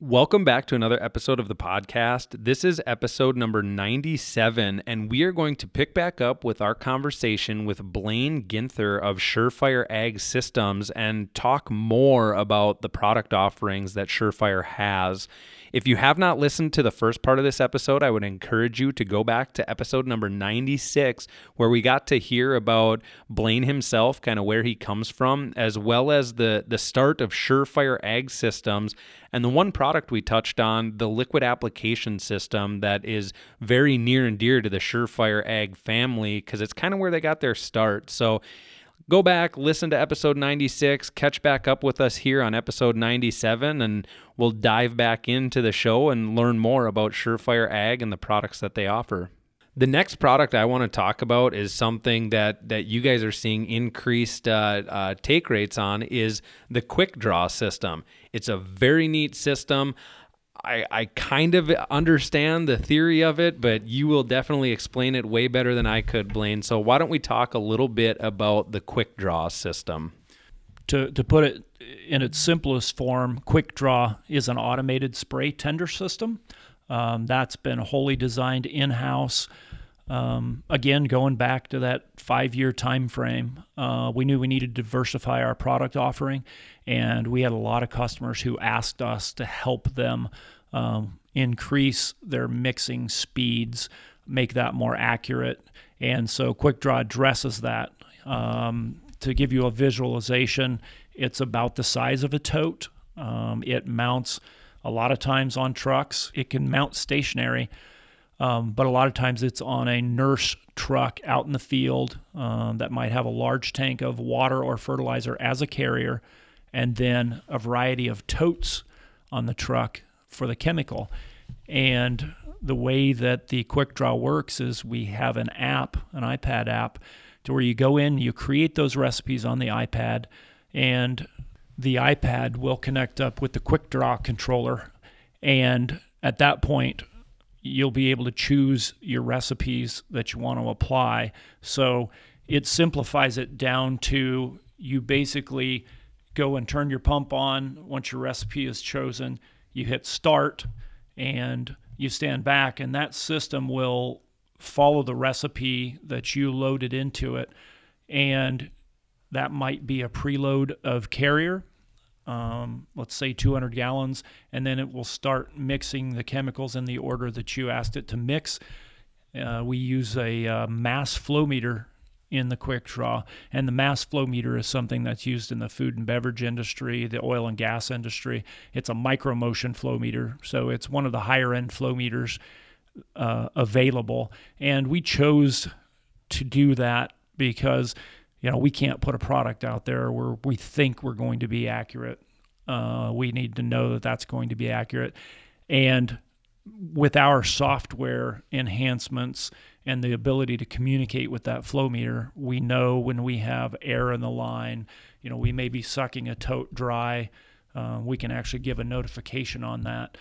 Welcome back to another episode of the podcast. This is episode number 97, and we are going to pick back up with our conversation with Blaine Ginther of Surefire Ag Systems and talk more about the product offerings that Surefire has. If you have not listened to the first part of this episode, I would encourage you to go back to episode number 96, where we got to hear about Blaine himself, kind of where he comes from, as well as the, the start of Surefire Ag Systems. And the one product we touched on, the liquid application system, that is very near and dear to the Surefire Ag family because it's kind of where they got their start. So, go back, listen to episode 96, catch back up with us here on episode 97, and we'll dive back into the show and learn more about Surefire Ag and the products that they offer. The next product I want to talk about is something that that you guys are seeing increased uh, uh, take rates on is the Quick Draw system. It's a very neat system. I, I kind of understand the theory of it, but you will definitely explain it way better than I could, Blaine. So why don't we talk a little bit about the quick draw system? To, to put it in its simplest form, Quick Draw is an automated spray tender system um, that's been wholly designed in house. Um, again, going back to that five-year time frame, uh, we knew we needed to diversify our product offering, and we had a lot of customers who asked us to help them um, increase their mixing speeds, make that more accurate. And so Quick Draw addresses that. Um, to give you a visualization, it's about the size of a tote. Um, it mounts a lot of times on trucks. It can mount stationary, um, but a lot of times it's on a nurse truck out in the field um, that might have a large tank of water or fertilizer as a carrier, and then a variety of totes on the truck for the chemical. And the way that the Quick Draw works is we have an app, an iPad app, to where you go in, you create those recipes on the iPad, and the iPad will connect up with the Quick Draw controller. And at that point, you'll be able to choose your recipes that you want to apply. So it simplifies it down to you basically go and turn your pump on once your recipe is chosen you hit start and you stand back, and that system will follow the recipe that you loaded into it. And that might be a preload of carrier, um, let's say 200 gallons, and then it will start mixing the chemicals in the order that you asked it to mix. Uh, we use a uh, mass flow meter in the quick draw. And the mass flow meter is something that's used in the food and beverage industry, the oil and gas industry. It's a micro motion flow meter. So it's one of the higher end flow meters uh, available. And we chose to do that because, you know, we can't put a product out there where we think we're going to be accurate. Uh, we need to know that that's going to be accurate. And with our software enhancements and the ability to communicate with that flow meter, we know when we have air in the line, you know, we may be sucking a tote dry. Uh, we can actually give a notification on that.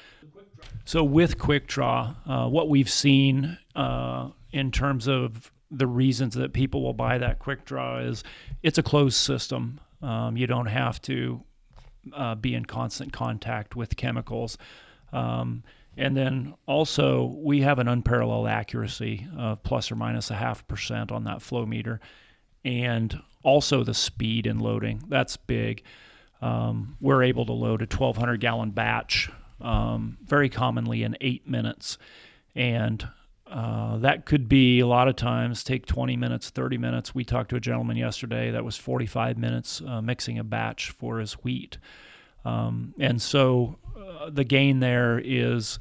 So with Quick Draw, uh, what we've seen uh, in terms of the reasons that people will buy that Quick Draw is it's a closed system. Um, you don't have to uh, be in constant contact with chemicals. Um, and then also, we have an unparalleled accuracy of plus or minus a half percent on that flow meter. And also the speed in loading. That's big. Um, we're able to load a 1,200 gallon batch um, very commonly in eight minutes. And uh, that could be a lot of times take 20 minutes, 30 minutes. We talked to a gentleman yesterday that was 45 minutes uh, mixing a batch for his wheat. Um, and so uh, the gain there is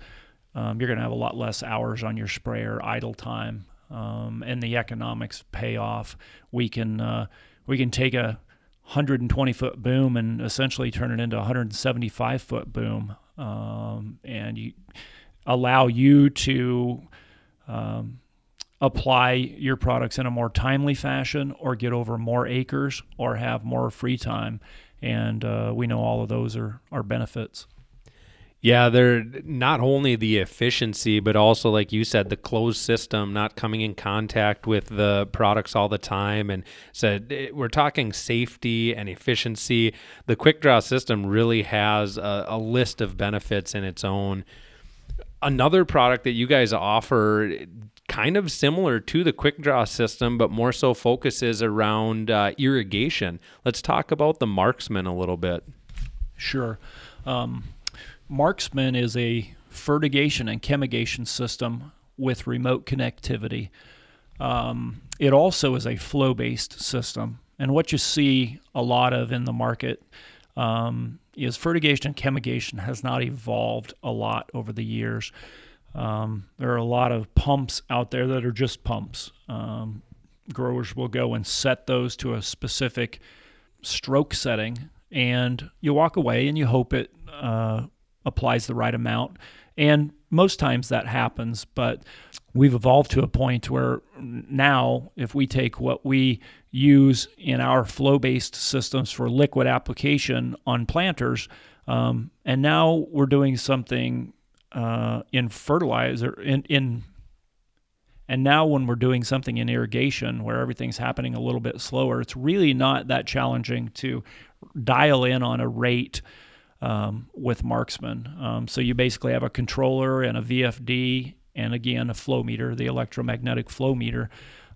um, you're going to have a lot less hours on your sprayer idle time, um, and the economics pay off. We can uh, we can take a 120 foot boom and essentially turn it into a 175 foot boom, um, and you allow you to um, apply your products in a more timely fashion or get over more acres or have more free time. And uh, we know all of those are, are benefits. Yeah, they're not only the efficiency, but also, like you said, the closed system, not coming in contact with the products all the time. And said so we're talking safety and efficiency. The quick draw system really has a, a list of benefits in its own. Another product that you guys offer kind of similar to the quick draw system, but more so focuses around uh, irrigation. Let's talk about the Marksman a little bit. Sure. Um, Marksman is a fertigation and chemigation system with remote connectivity. Um, it also is a flow based system. And what you see a lot of in the market um, is fertigation and chemigation has not evolved a lot over the years. Um, there are a lot of pumps out there that are just pumps. Um, growers will go and set those to a specific stroke setting, and you walk away and you hope it uh, applies the right amount. And most times that happens, but we've evolved to a point where now, if we take what we use in our flow based systems for liquid application on planters, um, and now we're doing something uh, in fertilizer in in and now when we're doing something in irrigation where everything's happening a little bit slower, it's really not that challenging to dial in on a rate um, with Marksman. Um, so you basically have a controller and a VFD and again a flow meter, the electromagnetic flow meter,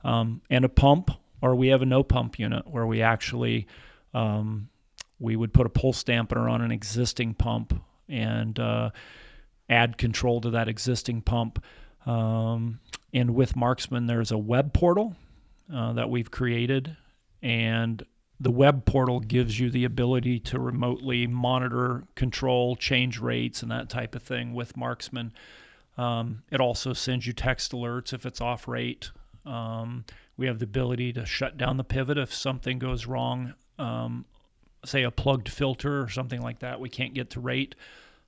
um, and a pump, or we have a no pump unit where we actually um, we would put a pulse dampener on an existing pump and uh, add control to that existing pump. Um, and with Marksman, there's a web portal uh, that we've created, and the web portal gives you the ability to remotely monitor, control, change rates, and that type of thing with Marksman. Um, it also sends you text alerts if it's off rate. Um, we have the ability to shut down the pivot if something goes wrong, um, say a plugged filter or something like that. We can't get to rate.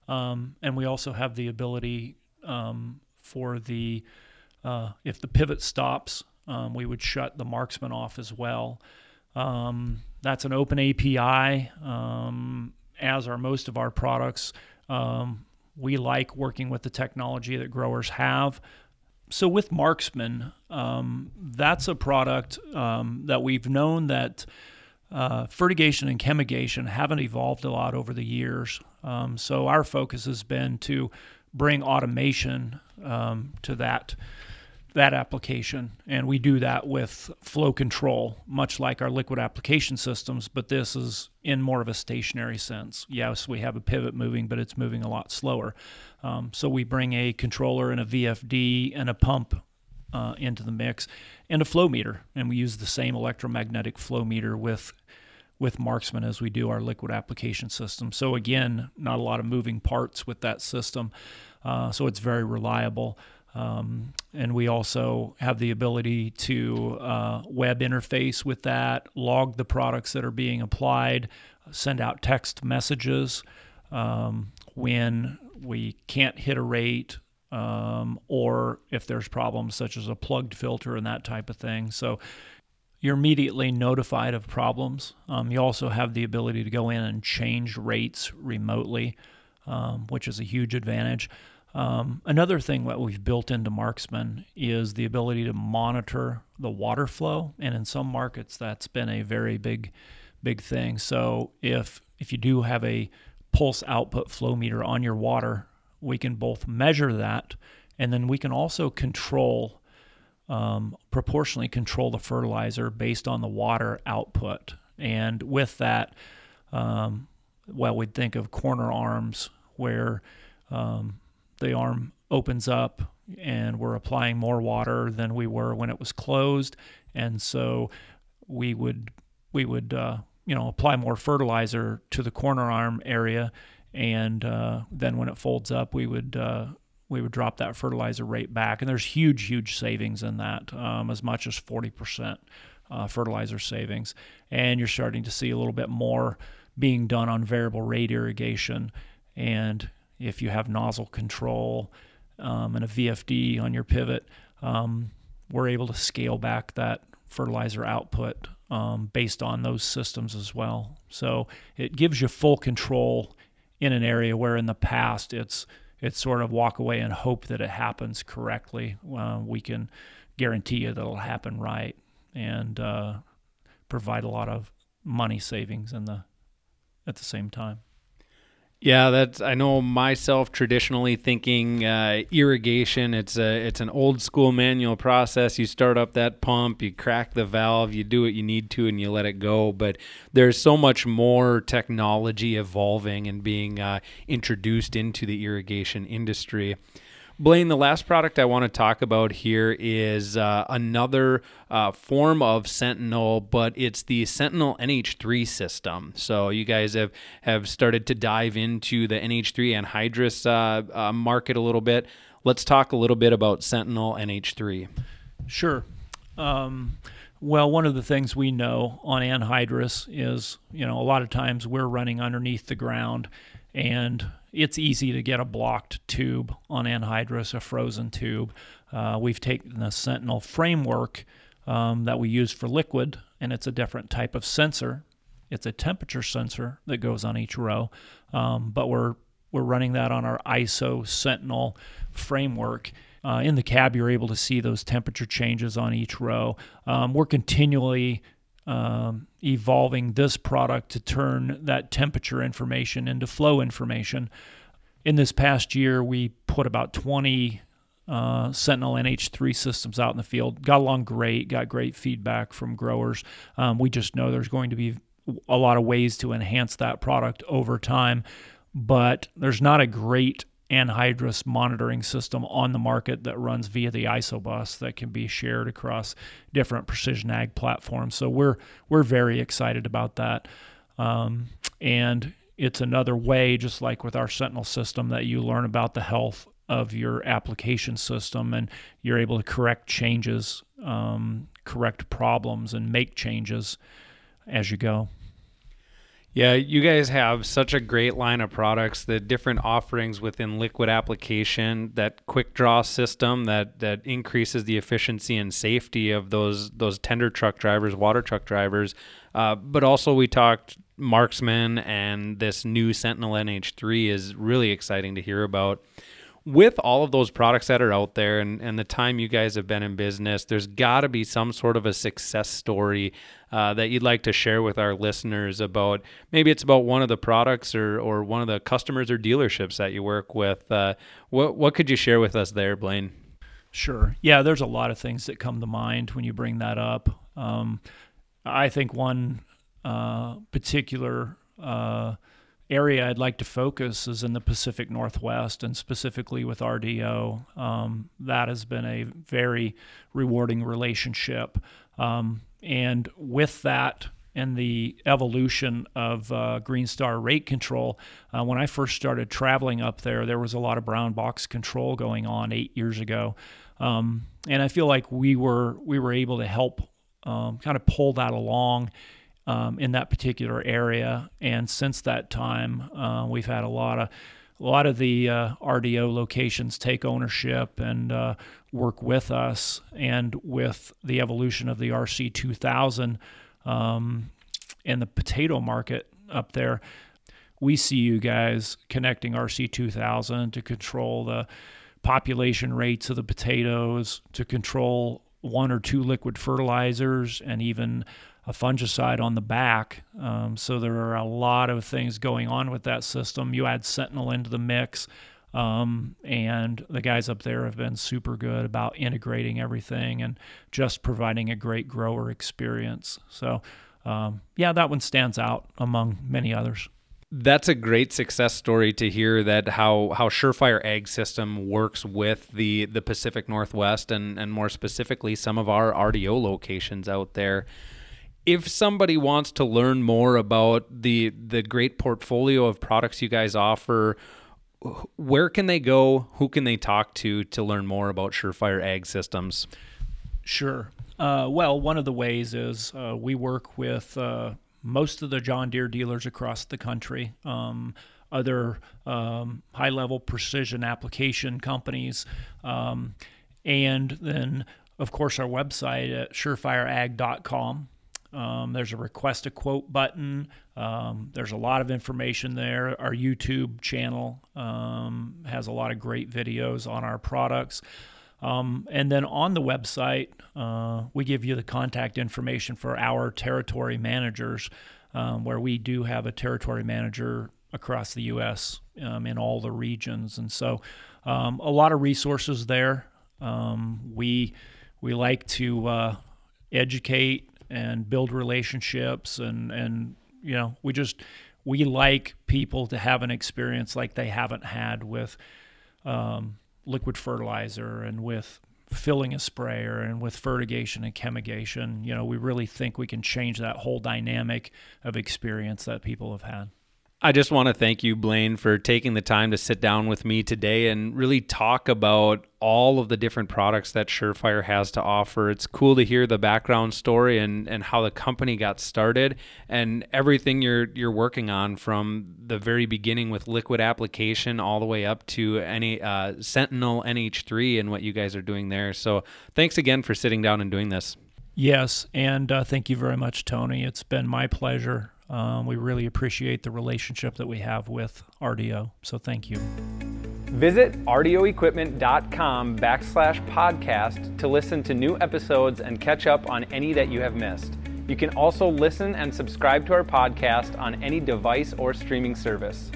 Um, and we also have the ability um, for the uh, if the pivot stops, um, we would shut the marksman off as well. Um, that's an open API, um, as are most of our products. Um, we like working with the technology that growers have. So with Marksman, that's a product that we've known that uh, fertigation and chemigation haven't evolved a lot over the years. Um, so our focus has been to bring automation um, to that that application, and we do that with flow control, much like our liquid application systems. But this is in more of a stationary sense. Yes, we have a pivot moving, but it's moving a lot slower. Um, so we bring a controller and a VFD and a pump uh, into the mix, and a flow meter, and we use the same electromagnetic flow meter with with Marksman as we do our liquid application system. So again, not a lot of moving parts with that system. Uh, so it's very reliable. Um, and we also have the ability to uh, web interface with that, log the products that are being applied, send out text messages um, when we can't hit a rate um, or if there's problems such as a plugged filter and that type of thing. So you're immediately notified of problems. Um, you also have the ability to go in and change rates remotely, um, which is a huge advantage. Um, another thing that we've built into Marksman is the ability to monitor the water flow, and in some markets that's been a very big, big thing. So if if you do have a pulse output flow meter on your water, we can both measure that, and then we can also control um, proportionally control the fertilizer based on the water output. And with that, um, well, we'd think of corner arms where um, the arm opens up and we're applying more water than we were when it was closed, and so we would we would uh, you know apply more fertilizer to the corner arm area, and uh, then when it folds up, we would uh, we would drop that fertilizer rate back. And there's huge, huge savings in that, um, as much as 40% uh, fertilizer savings. And you're starting to see a little bit more being done on variable rate irrigation. And if you have nozzle control um, and a VFD on your pivot, um, we're able to scale back that fertilizer output um, based on those systems as well. So it gives you full control in an area where in the past it's it's sort of walk away and hope that it happens correctly. Uh, we can guarantee you that it'll happen right and uh, provide a lot of money savings in the at the same time. Yeah, that's. I know myself traditionally thinking uh, irrigation. It's a it's an old school manual process. You start up that pump, you crack the valve, you do what you need to, and you let it go. But there's so much more technology evolving and being uh, introduced into the irrigation industry. Blaine, the last product I want to talk about here is uh, another uh, form of Sentinel, but it's the Sentinel NH3 system. So you guys have, have started to dive into the NH3 anhydrous uh, uh, market a little bit. Let's talk a little bit about Sentinel NH3. Sure. Um, well, one of the things we know on anhydrous is, you know, a lot of times we're running underneath the ground and it's easy to get a blocked tube on anhydrous, a frozen tube. Uh, we've taken the Sentinel framework um, that we use for liquid, and it's a different type of sensor. It's a temperature sensor that goes on each row, um, but we're we're running that on our ISO Sentinel framework. Uh, in the cab, you're able to see those temperature changes on each row. Um, we're continually um, evolving this product to turn that temperature information into flow information. In this past year, we put about 20 uh, Sentinel NH3 systems out in the field. Got along great, got great feedback from growers. Um, we just know there's going to be a lot of ways to enhance that product over time, but there's not a great anhydrous monitoring system on the market that runs via the isobus that can be shared across different precision ag platforms. So we're we're very excited about that, um, and it's another way, just like with our Sentinel system, that you learn about the health of your application system and you're able to correct changes, um, correct problems, and make changes as you go. Yeah, you guys have such a great line of products, the different offerings within liquid application, that quick draw system that that increases the efficiency and safety of those those tender truck drivers, water truck drivers. Uh, but also we talked marksman and this new Sentinel NH3 is really exciting to hear about with all of those products that are out there and, and the time you guys have been in business, there's got to be some sort of a success story uh, that you'd like to share with our listeners about maybe it's about one of the products or, or one of the customers or dealerships that you work with. Uh, what, what could you share with us there, Blaine? Sure. Yeah, there's a lot of things that come to mind when you bring that up. Um, I think one uh, particular uh, area I'd like to focus is in the Pacific Northwest and specifically with RDO. Um, that has been a very rewarding relationship. Um, and with that, and the evolution of uh, Green Star rate control. Uh, when I first started traveling up there, there was a lot of brown box control going on eight years ago, um, and I feel like we were we were able to help um, kind of pull that along um, in that particular area. And since that time, uh, we've had a lot of a lot of the uh, RDO locations take ownership and uh, work with us, and with the evolution of the RC 2000 um, and the potato market up there, we see you guys connecting RC 2000 to control the population rates of the potatoes, to control one or two liquid fertilizers, and even a fungicide on the back. Um, so there are a lot of things going on with that system. You add Sentinel into the mix, um, and the guys up there have been super good about integrating everything and just providing a great grower experience. So, um, yeah, that one stands out among many others. That's a great success story to hear that how how Surefire Ag System works with the the Pacific Northwest and and more specifically some of our RDO locations out there if somebody wants to learn more about the the great portfolio of products you guys offer, where can they go? Who can they talk to to learn more about Surefire Ag Systems? Sure. Uh, well, one of the ways is uh, we work with uh, most of the John Deere dealers across the country, um, other um, high level precision application companies, um, and then of course, our website at surefireag.com. Um, there's a request a quote button. Um, there's a lot of information there. Our YouTube channel um, has a lot of great videos on our products. Um, and then on the website, uh, we give you the contact information for our territory managers, um, where we do have a territory manager across the U.S. Um, in all the regions. And so a lot of resources there. we we like to uh, educate and build relationships and and you know we just we like people to have an experience like they haven't had with um, liquid fertilizer and with filling a sprayer and with fertigation and chemigation. You know we really think we can change that whole dynamic of experience that people have had I just want to thank you, Blaine, for taking the time to sit down with me today and really talk about all of the different products that Surefire has to offer. It's cool to hear the background story and, and how the company got started and everything you're you're working on from the very beginning with liquid application all the way up to any uh, Sentinel NH3 and what you guys are doing there. So thanks again for sitting down and doing this. Yes, and uh, thank you very much, Tony. It's been my pleasure. Um, we really appreciate the relationship that we have with RDO. So thank you. Visit rdoequipment.com backslash podcast to listen to new episodes and catch up on any that you have missed. You can also listen and subscribe to our podcast on any device or streaming service.